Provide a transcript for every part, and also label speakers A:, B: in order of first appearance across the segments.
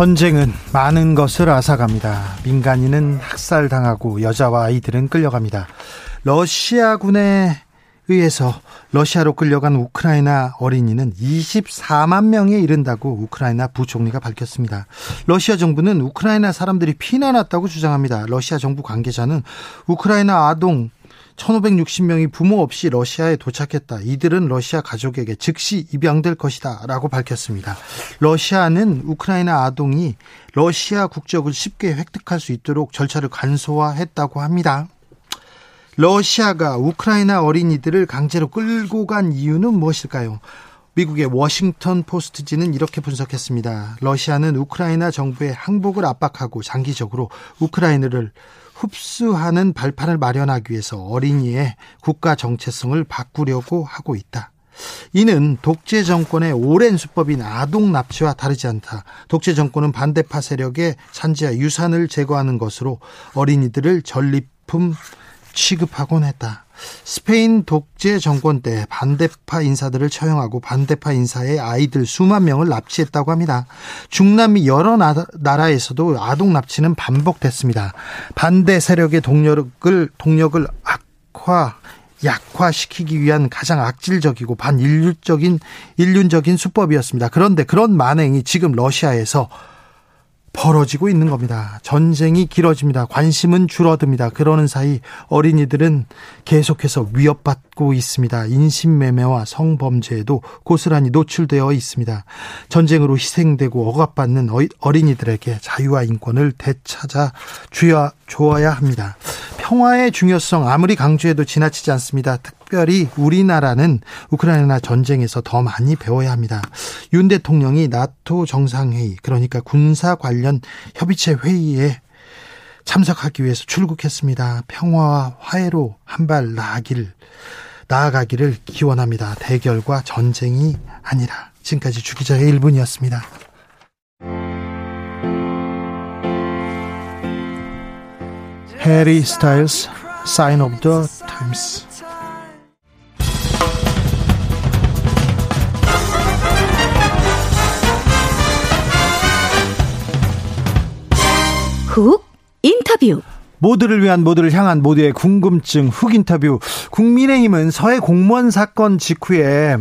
A: 전쟁은 많은 것을 앗아갑니다. 민간인은 학살당하고 여자와 아이들은 끌려갑니다. 러시아군에 의해서 러시아로 끌려간 우크라이나 어린이는 24만 명에 이른다고 우크라이나 부총리가 밝혔습니다. 러시아 정부는 우크라이나 사람들이 피난왔다고 주장합니다. 러시아 정부 관계자는 우크라이나 아동 1560명이 부모 없이 러시아에 도착했다. 이들은 러시아 가족에게 즉시 입양될 것이다. 라고 밝혔습니다. 러시아는 우크라이나 아동이 러시아 국적을 쉽게 획득할 수 있도록 절차를 간소화했다고 합니다. 러시아가 우크라이나 어린이들을 강제로 끌고 간 이유는 무엇일까요? 미국의 워싱턴 포스트지는 이렇게 분석했습니다. 러시아는 우크라이나 정부의 항복을 압박하고 장기적으로 우크라이나를 흡수하는 발판을 마련하기 위해서 어린이의 국가 정체성을 바꾸려고 하고 있다. 이는 독재 정권의 오랜 수법인 아동 납치와 다르지 않다. 독재 정권은 반대파 세력의 산지와 유산을 제거하는 것으로 어린이들을 전리품 취급하곤 했다. 스페인 독재 정권 때 반대파 인사들을 처형하고 반대파 인사의 아이들 수만 명을 납치했다고 합니다. 중남미 여러 나라에서도 아동 납치는 반복됐습니다. 반대 세력의 동력을 동력을 악화 약화시키기 위한 가장 악질적이고 반인류적인 인륜적인 수법이었습니다. 그런데 그런 만행이 지금 러시아에서 벌어지고 있는 겁니다. 전쟁이 길어집니다. 관심은 줄어듭니다. 그러는 사이 어린이들은 계속해서 위협받고 있습니다. 인신매매와 성범죄에도 고스란히 노출되어 있습니다. 전쟁으로 희생되고 억압받는 어린이들에게 자유와 인권을 되찾아 주어야 합니다. 평화의 중요성 아무리 강조해도 지나치지 않습니다. 특별히 우리나라는 우크라이나 전쟁에서 더 많이 배워야 합니다. 윤 대통령이 나토 정상회의 그러니까 군사 관련 협의체 회의에 참석하기 위해서 출국했습니다. 평화와 화해로 한 발 나아길 나아가기를 기원합니다. 대결과 전쟁이 아니라 지금까지 주기자의 1분이었습니다. 해리 스타일스 Sign of the Times
B: 훅 인터뷰
A: 모두를 위한 모두를 향한 모두의 궁금증 훅 인터뷰 국민의힘은 서해 공무원 사건 직후에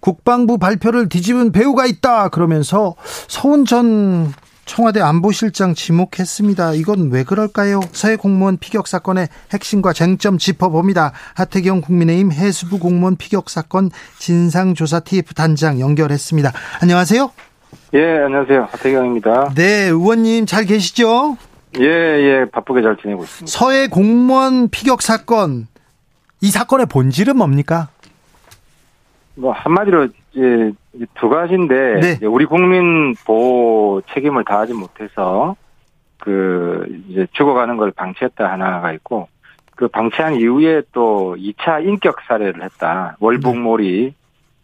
A: 국방부 발표를 뒤집은 배우가 있다 그러면서 서훈 전 청와대 안보실장 지목했습니다. 이건 왜 그럴까요? 서해 공무원 피격 사건의 핵심과 쟁점 짚어봅니다. 하태경 국민의힘 해수부 공무원 피격 사건 진상조사 TF 단장 연결했습니다. 안녕하세요.
C: 예, 안녕하세요. 하태경입니다.
A: 네, 의원님 잘 계시죠?
C: 예, 예, 바쁘게 잘 지내고 있습니다.
A: 서해 공무원 피격 사건, 이 사건의 본질은 뭡니까?
C: 뭐, 한마디로 이제 두 가지인데 네. 우리 국민 보호 책임을 다하지 못해서 그 이제 죽어가는 걸 방치했다 하나가 있고 그 방치한 이후에 또 2차 인격 살해를 했다. 월북몰이 네.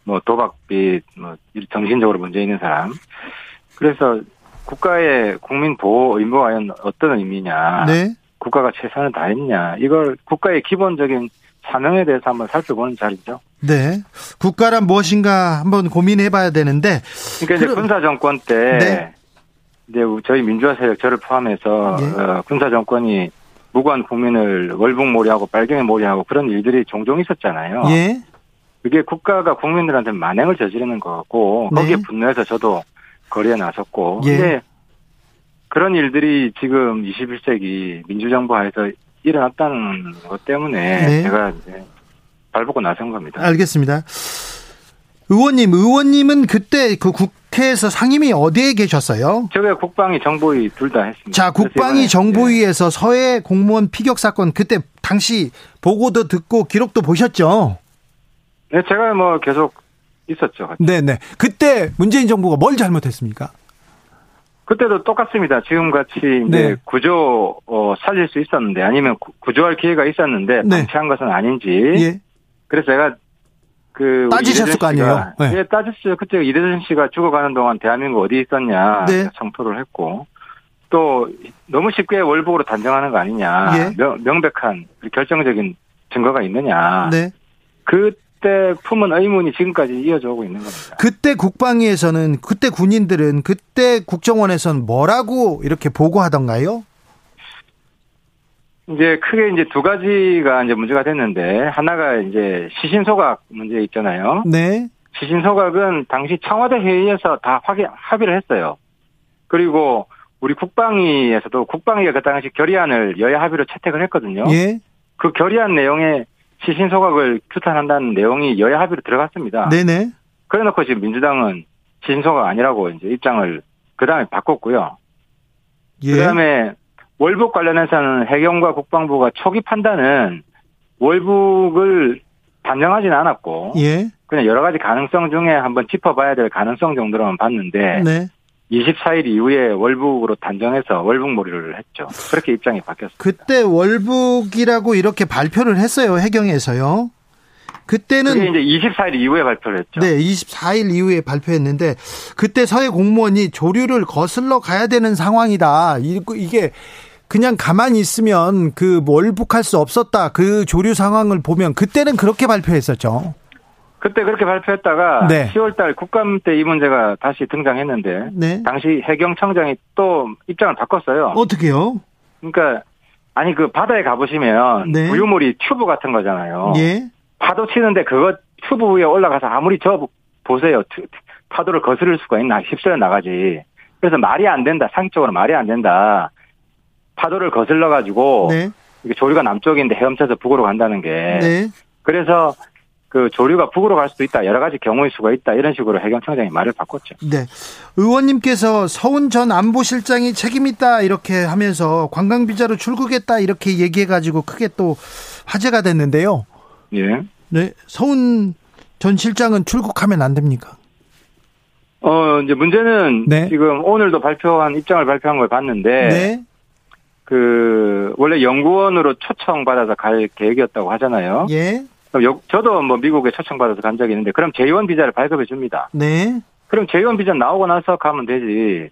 C: 뭐 도박빚 뭐 정신적으로 문제 있는 사람. 그래서 국가의 국민 보호 의무가 과연 어떤 의미냐. 네. 국가가 최선을 다했냐. 이걸 국가의 기본적인 사명에 대해서 한번 살펴보는 자리죠.
A: 네. 국가란 무엇인가 한번 고민해 봐야 되는데.
C: 그러니까 이제 군사 정권 때 네. 이제 저희 민주화 세력 저를 포함해서 네. 어, 군사 정권이 무관 국민을 월북몰이하고 빨갱이 몰이하고 그런 일들이 종종 있었잖아요. 예. 그게 국가가 국민들한테 만행을 저지르는 거고 네. 거기에 분노해서 저도 거리에 나섰고 예. 근데 그런 일들이 지금 21세기 민주정부 하에서 일어났다는 것 때문에 네. 제가 이제 발벗고 나선 겁니다.
A: 알겠습니다. 의원님, 의원님은 그때 그 국회에서 상임위 어디에 계셨어요?
C: 제가 국방위 정보위 둘 다 했습니다.
A: 자, 국방위 정보위에서 네. 서해 공무원 피격 사건 그때 당시 보고도 듣고 기록도 보셨죠?
C: 네, 제가 뭐 계속 있었죠.
A: 네네. 그때 문재인 정부가 뭘 잘못했습니까?
C: 그때도 똑같습니다. 지금 같이 네. 구조 어, 살릴 수 있었는데 아니면 구, 조할 기회가 있었는데 네. 방치한 것은 아닌지. 예. 그래서 제가 그
A: 따지셨을 거 아니에요?
C: 네. 예, 따졌어요. 그때 이대준 씨가 죽어가는 동안 대한민국 어디 있었냐 네. 청토를 했고 또 너무 쉽게 월북으로 단정하는 거 아니냐 예. 명, 명백한 결정적인 증거가 있느냐. 네. 그 때 품은 의문이 지금까지 이어져 오고 있는 겁니다.
A: 그때 국방위에서는 그때 군인들은 그때 국정원에서는 뭐라고 이렇게 보고하던가요?
C: 이제 크게 이제 두 가지가 이제 문제가 됐는데 하나가 이제 시신 소각 문제 있잖아요. 네. 시신 소각은 당시 청와대 회의에서 다 확인 합의를 했어요. 그리고 우리 국방위에서도 국방위가 그 당시 결의안을 여야 합의로 채택을 했거든요. 예. 그 결의안 내용에 시신 소각을 규탄한다는 내용이 여야 합의로 들어갔습니다. 네네. 그래놓고 지금 민주당은 시신 소각 아니라고 이제 입장을 그 다음에 바꿨고요. 예. 그 다음에 월북 관련해서는 해경과 국방부가 초기 판단은 월북을 단정하지는 않았고 예. 그냥 여러 가지 가능성 중에 한번 짚어봐야 될 가능성 정도로만 봤는데 네. 24일 이후에 월북으로 단정해서 월북몰이를 했죠. 그렇게 입장이 바뀌었습니다.
A: 그때 월북이라고 이렇게 발표를 했어요. 해경에서요. 그때는
C: 이제 24일 이후에 발표를 했죠.
A: 네, 24일 이후에 발표했는데 그때 서해 공무원이 조류를 거슬러 가야 되는 상황이다. 이게 그냥 가만히 있으면 그 월북할 수 없었다. 그 조류 상황을 보면 그때는 그렇게 발표했었죠.
C: 그때 그렇게 발표했다가 네. 10월달 국감 때 이 문제가 다시 등장했는데 네. 당시 해경청장이 또 입장을 바꿨어요.
A: 어떻게요?
C: 그러니까 아니 그 바다에 가보시면 네. 우유물이 튜브 같은 거잖아요. 예. 파도 치는데 그거 튜브 위에 올라가서 아무리 저 보세요. 파도를 거스를 수가 있나 휩쓸려 나가지. 그래서 말이 안 된다. 상식적으로 말이 안 된다. 파도를 거슬러 가지고 네. 조류가 남쪽인데 헤엄쳐서 북으로 간다는 게. 네. 그래서 그 조류가 북으로 갈 수도 있다. 여러 가지 경우의 수가 있다. 이런 식으로 해경청장이 말을 바꿨죠.
A: 네. 의원님께서 서훈 전 안보실장이 책임 있다 이렇게 하면서 관광 비자로 출국했다 이렇게 얘기해 가지고 크게 또 화제가 됐는데요. 예. 네. 서훈 전 실장은 출국하면 안 됩니까?
C: 어, 이제 문제는 네. 지금 오늘도 발표한 입장을 발표한 걸 봤는데 네. 그 원래 연구원으로 초청받아서 갈 계획이었다고 하잖아요. 예. 저도 뭐 미국에 초청받아서 간 적이 있는데 그럼 제1 비자를 발급해 줍니다. 네. 그럼 제1 비자 나오고 나서 가면 되지.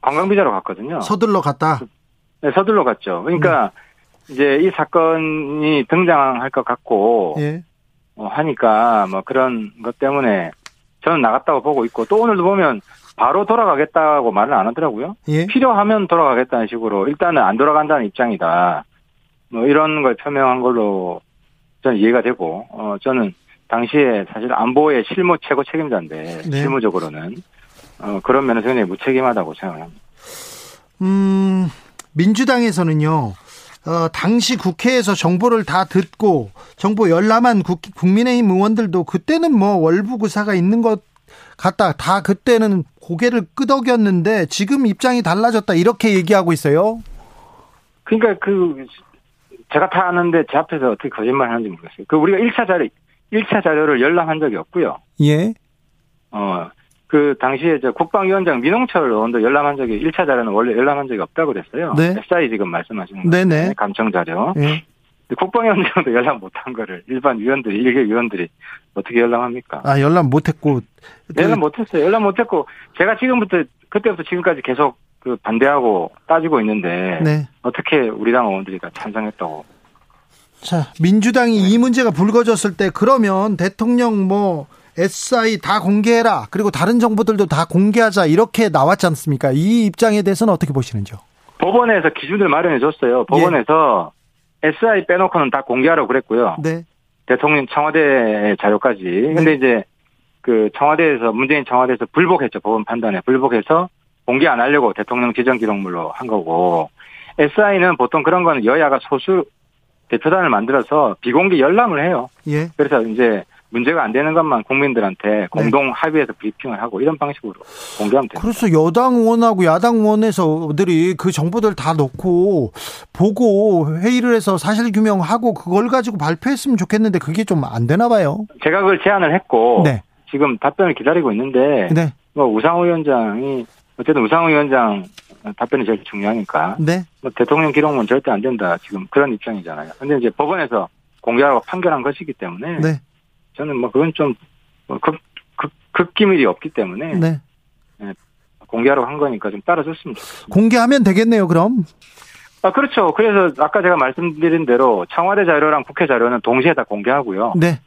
C: 관광 비자로 갔거든요.
A: 서둘러 갔다.
C: 네, 서둘러 갔죠. 그러니까 네. 이제 이 사건이 등장할 것 같고 예. 어, 하니까 뭐 그런 것 때문에 저는 나갔다고 보고 있고 또 오늘도 보면 바로 돌아가겠다고 말을 안 하더라고요. 예. 필요하면 돌아가겠다는 식으로 일단은 안 돌아간다는 입장이다. 뭐 이런 걸 표명한 걸로 저는 이해가 되고 어 저는 당시에 사실 안보의 실무 최고 책임자인데 네. 실무적으로는 어 그런 면에서 굉장히 무책임하다고 생각합니다.
A: 음 민주당에서는요. 어, 당시 국회에서 정보를 다 듣고 정보 열람한 국, 국민의힘 의원들도 그때는 뭐 월북 의사가 있는 것 같다. 다 그때는 고개를 끄덕였는데 지금 입장이 달라졌다. 이렇게 얘기하고 있어요.
C: 그러니까 그 제가 다 아는데 제 앞에서 어떻게 거짓말 하는지 모르겠어요. 그 우리가 1차 자료, 1차 자료를 열람한 적이 없고요. 예. 어, 그 당시에 저 국방위원장 민홍철 의원도 열람한 적이 1차 자료는 원래 열람한 적이 없다고 그랬어요. 네. SI 지금 말씀하시는. 네네. 감청 자료. 예. 국방위원장도 열람 못한 거를 일반 위원들이 일개 위원들이 어떻게 열람합니까?
A: 아 열람 못했고
C: 열람 못했어요. 열람 못했고 제가 지금부터 그때부터 지금까지 계속 그 반대하고 따지고 있는데 네. 어떻게 우리 당 의원들이 다 찬성했다고?
A: 자 민주당이 네. 이 문제가 불거졌을 때 그러면 대통령 뭐 SI 다 공개해라 그리고 다른 정보들도 다 공개하자 이렇게 나왔지 않습니까? 이 입장에 대해서는 어떻게 보시는지요?
C: 법원에서 기준을 마련해 줬어요. 법원에서 예. SI 빼놓고는 다 공개하라고 그랬고요. 네. 대통령 청와대 자료까지. 네. 근데 이제 그 청와대에서 문재인 청와대에서 불복했죠. 법원 판단에 불복해서 공개 안 하려고 대통령 지정 기록물로 한 거고 SI는 보통 그런 거는 여야가 소수 대표단을 만들어서 비공개 열람을 해요. 예. 그래서 이제 문제가 안 되는 것만 국민들한테 네. 공동 합의해서 브리핑을 하고 이런 방식으로 공개하면 됩니다.
A: 그래서 여당 의원하고 야당 의원에서들이 그 정보들 다 넣고 보고 회의를 해서 사실 규명하고 그걸 가지고 발표했으면 좋겠는데 그게 좀 안 되나 봐요.
C: 제가 그걸 제안을 했고 네. 지금 답변을 기다리고 있는데 네. 뭐 우상호 위원장이 어쨌든 우상호 위원장 답변이 제일 중요하니까. 네. 뭐 대통령 기록문 절대 안 된다. 지금 그런 입장이잖아요. 근데 이제 법원에서 공개하라고 판결한 것이기 때문에. 네. 저는 뭐 그건 좀뭐 극, 극, 극기밀이 없기 때문에. 네. 네. 공개하라고 한 거니까 좀 따라줬으면 좋겠습니다.
A: 공개하면 되겠네요, 그럼.
C: 아, 그렇죠. 그래서 아까 제가 말씀드린 대로 청와대 자료랑 국회 자료는 동시에 다 공개하고요. 네.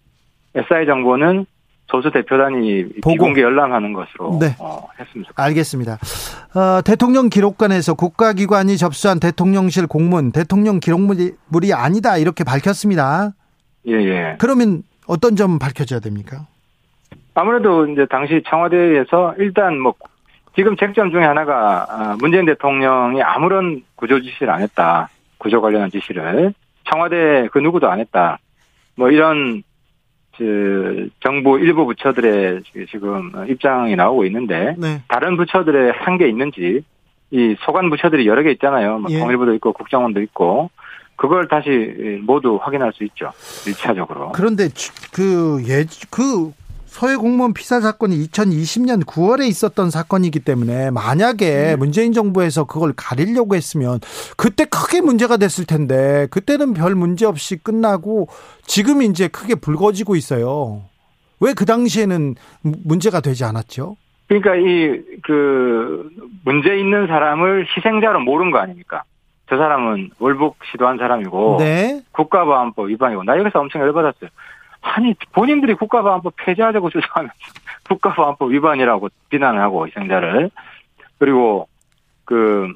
C: SI 정보는 소수 대표단이 보고. 비공개 열람하는 것으로 네. 어, 했습니다.
A: 알겠습니다. 어, 대통령 기록관에서 국가기관이 접수한 대통령실 공문, 대통령 기록물이 아니다 이렇게 밝혔습니다.
C: 예, 예.
A: 그러면 어떤 점 밝혀져야 됩니까?
C: 아무래도 이제 당시 청와대에서 일단 뭐 지금 쟁점 중에 하나가 아, 문재인 대통령이 아무런 구조 지시를 안 했다. 구조 관련한 지시를 청와대 그 누구도 안 했다. 뭐 이런 그 정부 일부 부처들의 지금 입장이 나오고 있는데 네. 다른 부처들의 한계 있는지 이 소관 부처들이 여러 개 있잖아요. 뭐 예. 통일부도 있고 국정원도 있고 그걸 다시 모두 확인할 수 있죠. 일차적으로.
A: 그런데 그 예, 그 서해 공무원 피살 사건이 2020년 9월에 있었던 사건이기 때문에 만약에 음. 문재인 정부에서 그걸 가리려고 했으면 그때 크게 문제가 됐을 텐데 그때는 별 문제 없이 끝나고 지금 이제 크게 불거지고 있어요. 왜 그 당시에는 문제가 되지 않았죠?
C: 그러니까 이 그 문제 있는 사람을 희생자로 모른 거 아닙니까? 저 사람은 월북 시도한 사람이고 네. 국가보안법 위반이고 나 여기서 엄청 열받았어요. 아니 본인들이 국가보안법 폐지하자고 주장하면서 국가보안법 위반이라고 비난하고 희생자를 그리고 그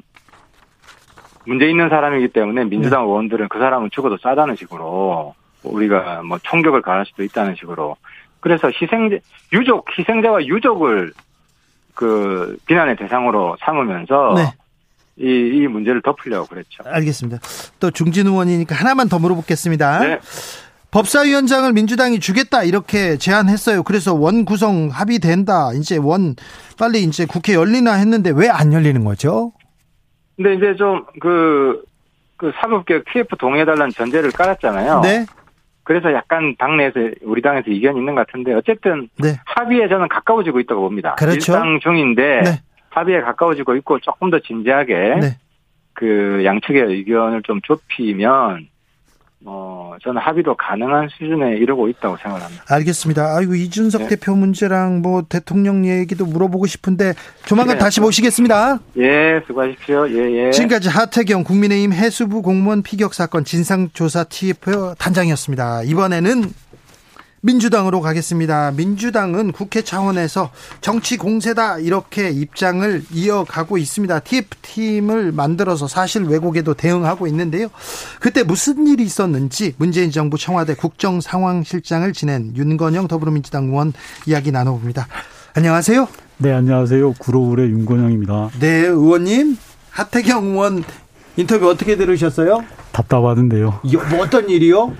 C: 문제 있는 사람이기 때문에 민주당 네. 의원들은 그 사람은 죽어도 싸다는 식으로 우리가 뭐 총격을 가할 수도 있다는 식으로 그래서 희생자 유족 희생자와 유족을 그 비난의 대상으로 삼으면서 네. 이, 이 문제를 덮으려고 그랬죠.
A: 알겠습니다. 또 중진 의원이니까 하나만 더 물어보겠습니다. 네. 법사위원장을 민주당이 주겠다 이렇게 제안했어요. 그래서 원 구성 합의된다. 이제 원 빨리 이제 국회 열리나 했는데 왜 안 열리는 거죠?
C: 근데 이제 좀그 그 사법개혁 TF 동의해달라는 전제를 깔았잖아요. 네. 그래서 약간 당내에서 우리 당에서 이견이 있는 것 같은데 어쨌든 네. 합의에 저는 가까워지고 있다고 봅니다. 그렇죠. 일상 중인데 네. 합의에 가까워지고 있고 조금 더 진지하게 네. 그 양측의 의견을 좀 좁히면 어, 저는 합의도 가능한 수준에 이르고 있다고 생각합니다.
A: 알겠습니다. 아이고, 이준석 네. 대표 문제랑 뭐 대통령 얘기도 물어보고 싶은데 조만간 네. 다시 모시겠습니다.
C: 예, 수고하십시오. 예, 예.
A: 지금까지 하태경 국민의힘 해수부 공무원 피격 사건 진상조사 TF 단장이었습니다. 이번에는 민주당으로 가겠습니다. 민주당은 국회 차원에서 정치 공세다 이렇게 입장을 이어가고 있습니다. TF팀을 만들어서 사실 왜곡에도 대응하고 있는데요. 그때 무슨 일이 있었는지 문재인 정부 청와대 국정상황실장을 지낸 윤건영 더불어민주당 의원 이야기 나눠봅니다. 안녕하세요.
B: 네, 안녕하세요. 구로울의 윤건영입니다.
A: 네, 의원님. 하태경 의원 인터뷰 어떻게 들으셨어요?
B: 답답하던데요.
A: 뭐 어떤 일이요?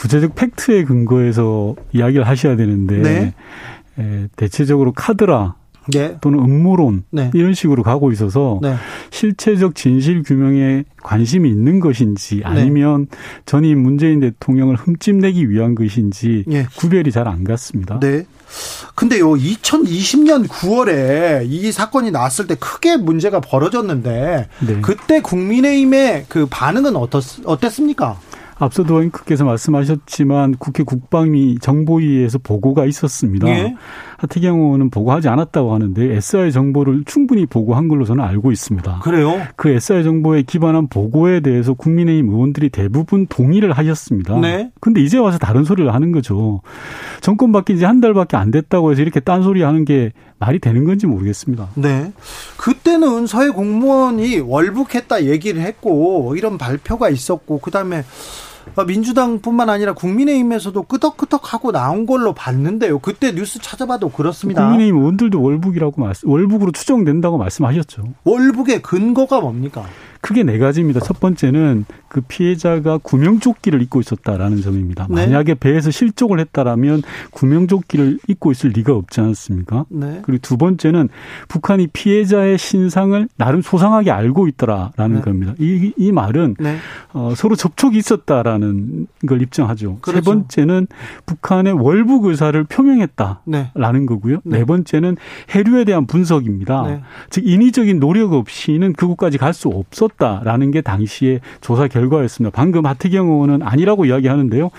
B: 구체적 팩트에 근거해서 이야기를 하셔야 되는데 네. 에, 대체적으로 카드라 네. 또는 음모론 네. 이런 식으로 가고 있어서 네. 실체적 진실 규명에 관심이 있는 것인지 네. 아니면 전임 문재인 대통령을 흠집내기 위한 것인지 예. 구별이 잘 안 갔습니다.
A: 네. 근데요, 2020년 9월에 이 사건이 나왔을 때 크게 문제가 벌어졌는데 네. 그때 국민의힘의 그 반응은 어떻, 어땠습니까?
B: 앞서도 의원께서 말씀하셨지만 국회 국방위 정보위에서 보고가 있었습니다. 예. 하태경 의원은 보고하지 않았다고 하는데 SI 정보를 충분히 보고한 걸로 저는 알고 있습니다.
A: 그래요?
B: 그 SI 정보에 기반한 보고에 대해서 국민의힘 의원들이 대부분 동의를 하셨습니다. 네. 근데 이제 와서 다른 소리를 하는 거죠. 정권 바뀐 지 한 달밖에 안 됐다고 해서 이렇게 딴소리 하는 게 말이 되는 건지 모르겠습니다.
A: 네. 그때는 서해 공무원이 월북했다 얘기를 했고 이런 발표가 있었고 그다음에 어, 민주당뿐만 아니라 국민의힘에서도 끄덕끄덕하고 나온 걸로 봤는데요. 그때 뉴스 찾아봐도 그렇습니다.
B: 국민의힘 의원들도 월북이라고 말씀, 월북으로 추정된다고 말씀하셨죠.
A: 월북의 근거가 뭡니까?
B: 크게 네 가지입니다. 첫 번째는 그 피해자가 구명조끼를 입고 있었다라는 점입니다. 네. 만약에 배에서 실족을 했다라면 구명조끼를 입고 있을 리가 없지 않습니까? 네. 그리고 두 번째는 북한이 피해자의 신상을 나름 소상하게 알고 있더라라는 네. 겁니다. 이, 이 말은 네. 어, 서로 접촉이 있었다라는 걸 입증하죠. 그렇죠. 세 번째는 북한의 월북 의사를 표명했다라는 네. 거고요. 네. 네 번째는 해류에 대한 분석입니다. 즉 인위적인 노력 없이는 그곳까지 갈 수 없었 다라는 게 당시의 조사 결과 결과였습니다. 방금 하태경 의원은 아니라고 이야기하는데요.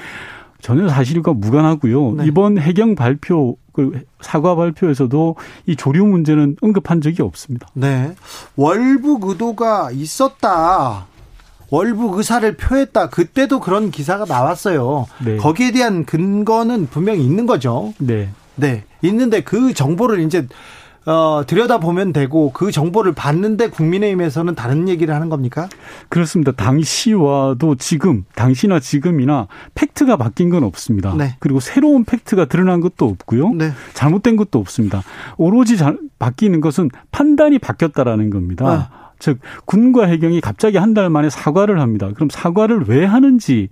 B: 전혀 사실과 무관하고요. 네. 이번 해경 발표 그 사과 발표에서도 이 조류 문제는 언급한 적이 없습니다.
A: 네. 월북 의도가 있었다. 월북 의사를 표했다. 그때도 그런 기사가 나왔어요. 네. 거기에 대한 근거는 분명히 있는 거죠.
B: 네.
A: 네. 있는데 그 정보를 이제 어, 들여다보면 되고 그 정보를 봤는데 국민의힘에서는 다른 얘기를 하는 겁니까?
B: 그렇습니다. 당시와도 지금, 당시나 지금이나 팩트가 바뀐 건 없습니다. 네. 그리고 새로운 팩트가 드러난 것도 없고요. 네. 잘못된 것도 없습니다. 오로지 자, 바뀌는 것은 판단이 바뀌었다라는 겁니다. 아. 즉 군과 해경이 갑자기 한 달 만에 사과를 합니다. 그럼 사과를 왜 하는지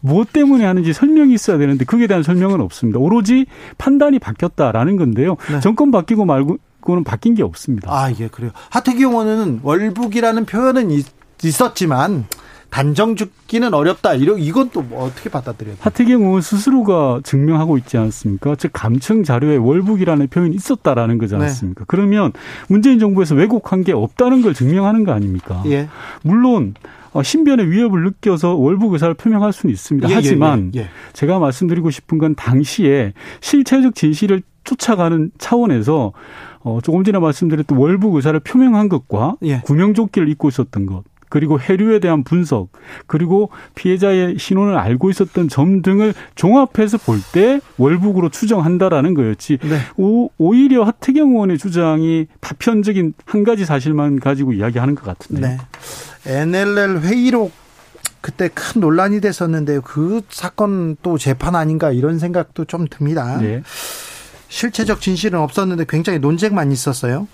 B: 무엇 때문에 하는지 설명이 있어야 되는데 그에 대한 설명은 없습니다. 오로지 판단이 바뀌었다라는 건데요. 네. 정권 바뀌고 말고 그거는 바뀐 게 없습니다.
A: 아, 예, 그래요. 하태경 의원은 월북이라는 표현은 있었지만 단정 짓기는 어렵다. 이런 이건 또 뭐 어떻게 받아들여요?
B: 하태경 의원 스스로가 증명하고 있지 않습니까? 즉 감청 자료에 월북이라는 표현이 있었다라는 거지 네. 않습니까? 네. 그러면 문재인 정부에서 왜곡한 게 없다는 걸 증명하는 거 아닙니까? 예. 물론 어, 신변의 위협을 느껴서 월북 의사를 표명할 수는 있습니다. 예, 예 하지만 예, 예, 제가 말씀드리고 싶은 건 당시에 실체적 진실을 쫓아가는 차원에서 어, 조금 전에 말씀드렸던 월북 의사를 표명한 것과 예. 구명조끼를 입고 있었던 것 그리고 해류에 대한 분석, 그리고 피해자의 신원을 알고 있었던 점 등을 종합해서 볼 때 월북으로 추정한다라는 거였지. 네. 오, 오히려 하태경 의원의 주장이 파편적인 한 가지 사실만 가지고 이야기하는 것 같은데. 네.
A: NLL 회의록 그때 큰 논란이 됐었는데요. 그 사건 또 재판 아닌가 이런 생각도 좀 듭니다. 네. 실체적 진실은 없었는데 굉장히 논쟁만 있었어요.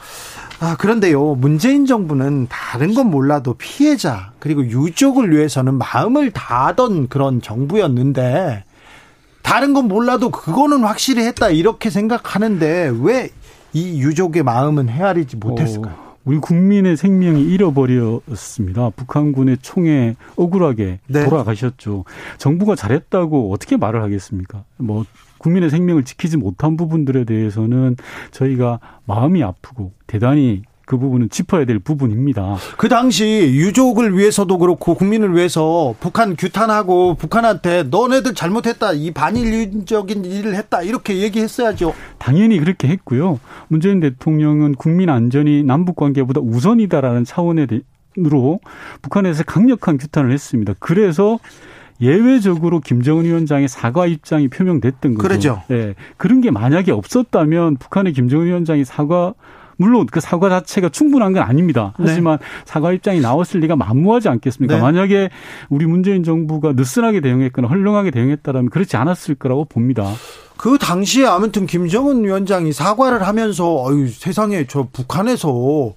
A: 아, 그런데요, 문재인 정부는 다른 건 몰라도 피해자, 그리고 유족을 위해서는 마음을 다하던 그런 정부였는데, 다른 건 몰라도 그거는 확실히 했다, 이렇게 생각하는데, 왜 이 유족의 마음은 헤아리지 못했을까요? 어,
B: 우리 국민의 생명이 잃어버렸습니다. 북한군의 총에 억울하게 네. 돌아가셨죠. 정부가 잘했다고 어떻게 말을 하겠습니까? 뭐 국민의 생명을 지키지 못한 부분들에 대해서는 저희가 마음이 아프고 대단히 그 부분은 짚어야 될 부분입니다.
A: 그 당시 유족을 위해서도 그렇고 국민을 위해서 북한 규탄하고 북한한테 너네들 잘못했다 이 반인륜적인 일을 했다 이렇게 얘기했어야죠.
B: 당연히 그렇게 했고요. 문재인 대통령은 국민 안전이 남북 관계보다 우선이다라는 차원으로 북한에서 강력한 규탄을 했습니다. 그래서 예외적으로 김정은 위원장의 사과 입장이 표명됐던 거죠.
A: 그렇죠.
B: 네. 그런 게 만약에 없었다면 북한의 김정은 위원장이 사과 물론 그 사과 자체가 충분한 건 아닙니다. 네. 하지만 네. 사과 입장이 나왔을 리가 만무하지 않겠습니까? 네. 만약에 우리 문재인 정부가 느슨하게 대응했거나 헐렁하게 대응했다면 그렇지 않았을 거라고 봅니다.
A: 그 당시에 아무튼 김정은 위원장이 사과를 하면서 어유 세상에 저 북한에서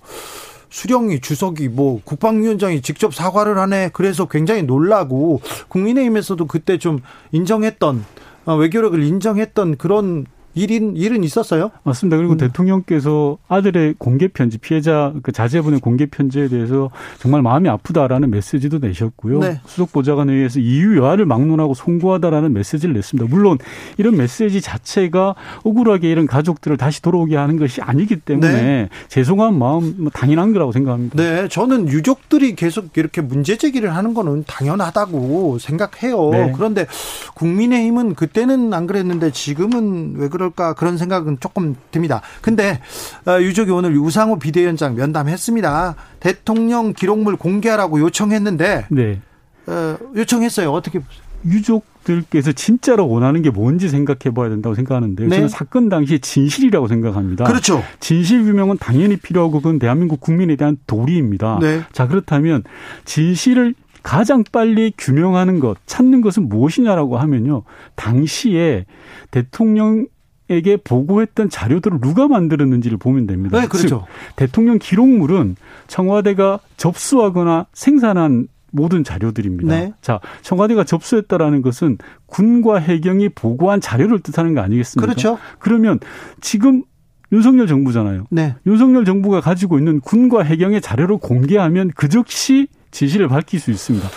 A: 수령이 주석이 뭐 국방위원장이 직접 사과를 하네. 그래서 굉장히 놀라고 국민의힘에서도 그때 좀 인정했던 어, 외교력을 인정했던 그런 일인 일은 있었어요?
B: 맞습니다. 그리고 음. 대통령께서 아들의 공개 편지 피해자 그 자제분의 공개 편지에 대해서 정말 마음이 아프다라는 메시지도 내셨고요. 네. 수석 보좌관 회의에서 이유 여하를 막론하고 송구하다라는 메시지를 냈습니다. 물론 이런 메시지 자체가 억울하게 이런 가족들을 다시 돌아오게 하는 것이 아니기 때문에 네. 죄송한 마음 뭐 당연한 거라고 생각합니다.
A: 네, 저는 유족들이 계속 이렇게 문제 제기를 하는 거는 당연하다고 생각해요. 네. 그런데 국민의힘은 그때는 안 그랬는데 지금은 왜 그럴 그럴까 그런 생각은 조금 듭니다. 근데 어, 유족이 오늘 우상호 비대위원장 면담했습니다. 대통령 기록물 공개하라고 요청했는데 네. 어, 요청했어요. 어떻게 보세요?
B: 유족들께서 진짜로 원하는 게 뭔지 생각해 봐야 된다고 생각하는데요. 네. 저는 사건 당시에 진실이라고 생각합니다.
A: 그렇죠.
B: 진실 규명은 당연히 필요하고 그건 대한민국 국민에 대한 도리입니다. 네. 자, 그렇다면 진실을 가장 빨리 규명하는 것, 찾는 것은 무엇이냐라고 하면요. 당시에 대통령 에게 보고했던 자료들을 누가 만들었는지를 보면 됩니다.
A: 네, 그렇죠.
B: 즉, 대통령 기록물은 청와대가 접수하거나 생산한 모든 자료들입니다. 네. 자, 청와대가 접수했다라는 것은 군과 해경이 보고한 자료를 뜻하는 거 아니겠습니까?
A: 그렇죠.
B: 그러면 지금 윤석열 정부잖아요. 네. 윤석열 정부가 가지고 있는 군과 해경의 자료를 공개하면 그 즉시 지시를 밝힐 수 있습니다.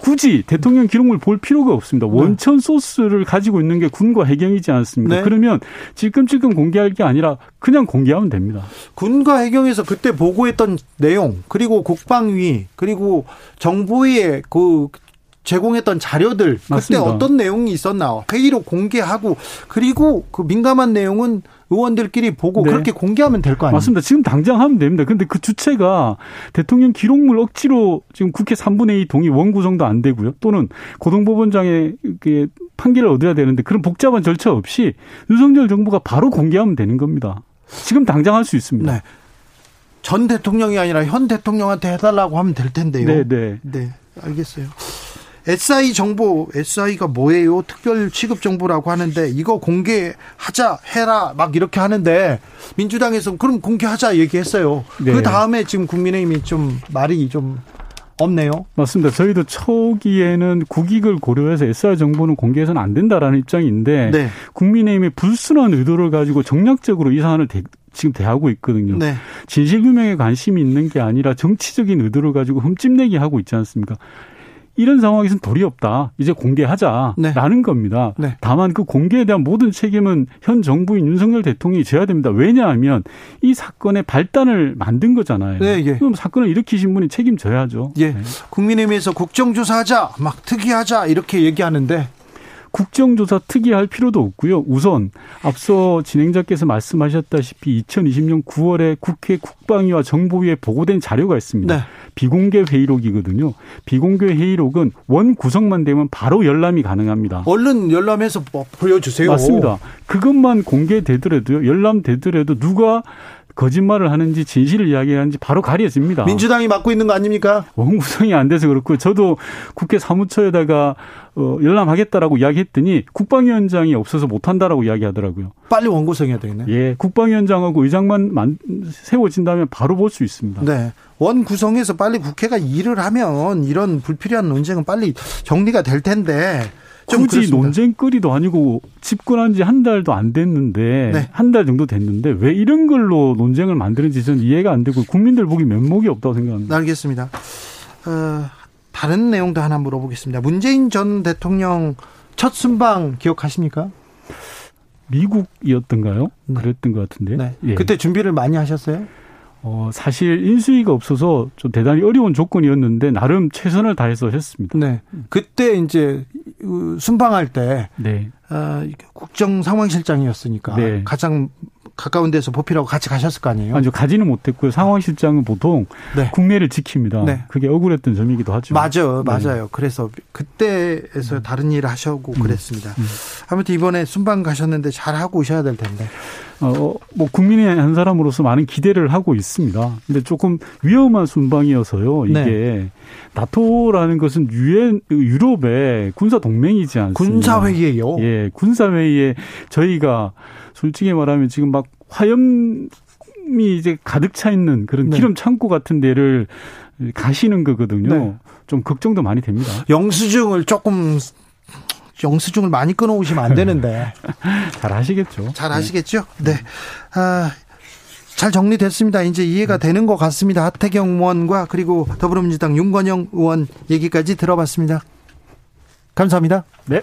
B: 굳이 대통령 기록물 볼 필요가 없습니다. 네. 원천 소스를 가지고 있는 게 군과 해경이지 않습니까? 네. 그러면 찔끔찔끔 공개할 게 아니라 그냥 공개하면 됩니다.
A: 군과 해경에서 그때 보고했던 내용 그리고 국방위 그리고 정부의 그 제공했던 자료들 그때 맞습니다. 어떤 내용이 있었나 회의로 공개하고 그리고 그 민감한 내용은 의원들끼리 보고 네. 그렇게 공개하면 될 거 아니에요?
B: 맞습니다. 지금 당장 하면 됩니다. 근데 그 주체가 대통령 기록물 억지로 지금 국회 3분의 2 동의 원구성도 안 되고요. 또는 고등법원장의 판결을 얻어야 되는데 그런 복잡한 절차 없이 윤석열 정부가 바로 공개하면 되는 겁니다. 지금 당장 할 수 있습니다. 네.
A: 전 대통령이 아니라 현 대통령한테 해달라고 하면 될 텐데요.
B: 네, 네.
A: 네, 알겠어요. SI 정보, SI가 뭐예요? 특별 취급 정보라고 하는데 이거 공개하자 해라 막 이렇게 하는데 민주당에서 그럼 공개하자 얘기했어요. 네. 그 다음에 지금 국민의힘이 좀 말이 좀 없네요.
B: 맞습니다. 저희도 초기에는 국익을 고려해서 SR 정보는 공개해서는 안 된다라는 입장인데 네. 국민의힘의 불순한 의도를 가지고 정략적으로 이 사안을 대, 지금 대하고 있거든요. 네. 진실 규명에 관심이 있는 게 아니라 정치적인 의도를 가지고 흠집내기 하고 있지 않습니까? 이런 상황에서는 도리 없다. 이제 공개하자라는 네. 겁니다. 네. 다만 그 공개에 대한 모든 책임은 현 정부인 윤석열 대통령이 져야 됩니다. 왜냐하면 이 사건의 발단을 만든 거잖아요. 네, 예. 그럼 사건을 일으키신 분이 책임져야죠.
A: 예. 네. 국민의힘에서 국정조사하자, 막 특이하자 이렇게 얘기하는데
B: 국정조사 특이할 필요도 없고요. 우선 앞서 진행자께서 말씀하셨다시피 2020년 9월에 국회 국방위와 정보위에 보고된 자료가 있습니다. 네. 비공개 회의록이거든요. 비공개 회의록은 원 구성만 되면 바로 열람이 가능합니다.
A: 얼른 열람해서 뭐 보여주세요.
B: 맞습니다. 그것만 공개되더라도요. 열람되더라도 누가 거짓말을 하는지 진실을 이야기하는지 바로 가려집니다.
A: 민주당이 맡고 있는 거 아닙니까?
B: 원구성이 안 돼서 그렇고 저도 국회 사무처에다가 어, 열람하겠다라고 이야기했더니 국방위원장이 없어서 못한다라고 이야기하더라고요.
A: 빨리 원구성해야 되겠네.
B: 예, 국방위원장하고 의장만 만, 세워진다면 바로 볼 수 있습니다.
A: 네, 원구성해서 빨리 국회가 일을 하면 이런 불필요한 논쟁은 빨리 정리가 될 텐데
B: 굳이 그렇습니다. 논쟁거리도 아니고 집권한 지 한 달도 안 됐는데 네. 한달 정도 됐는데 왜 이런 걸로 논쟁을 만드는지 저는 이해가 안 되고 국민들 보기 면목이 없다고 생각합니다.
A: 알겠습니다. 어, 다른 내용도 하나 물어보겠습니다. 문재인 전 대통령 첫 순방 기억하십니까?
B: 미국이었던가요? 네. 그랬던 것 같은데. 네.
A: 예. 그때 준비를 많이 하셨어요?
B: 어, 사실 인수위가 없어서 좀 대단히 어려운 조건이었는데 나름 최선을 다해서 했습니다.
A: 네. 그때 이제 순방할 때 네. 어, 국정 상황실장이었으니까 네. 가장 가까운 데서 보필하고 같이 가셨을 거 아니에요?
B: 아니요, 가지는 못했고요. 상황실장은 보통 네. 국내를 지킵니다. 네. 그게 억울했던 점이기도 하죠.
A: 맞아요, 네. 맞아요. 그래서 그때에서 음. 다른 일을 하셨고 음. 그랬습니다. 음. 아무튼 이번에 순방 가셨는데 잘 하고 오셔야 될 텐데.
B: 어, 뭐 국민의 한 사람으로서 많은 기대를 하고 있습니다. 근데 조금 위험한 순방이어서요. 이게 네. 나토라는 것은 유엔 유럽의 군사 동맹이지 않습니까?
A: 군사 회의예요.
B: 예, 군사 회의에 저희가 솔직히 말하면 지금 막 화염이 이제 가득 차 있는 그런 네. 기름 창고 같은 데를 가시는 거거든요. 네. 좀 걱정도 많이 됩니다.
A: 영수증을 조금 영수증을 많이 끊어오시면 안 되는데.
B: 잘 하시겠죠.
A: 잘 하시겠죠? 네. 아, 잘 정리됐습니다. 이제 이해가 네. 되는 것 같습니다. 하태경 의원과 그리고 더불어민주당 윤건영 의원 얘기까지 들어봤습니다. 감사합니다.
B: 네.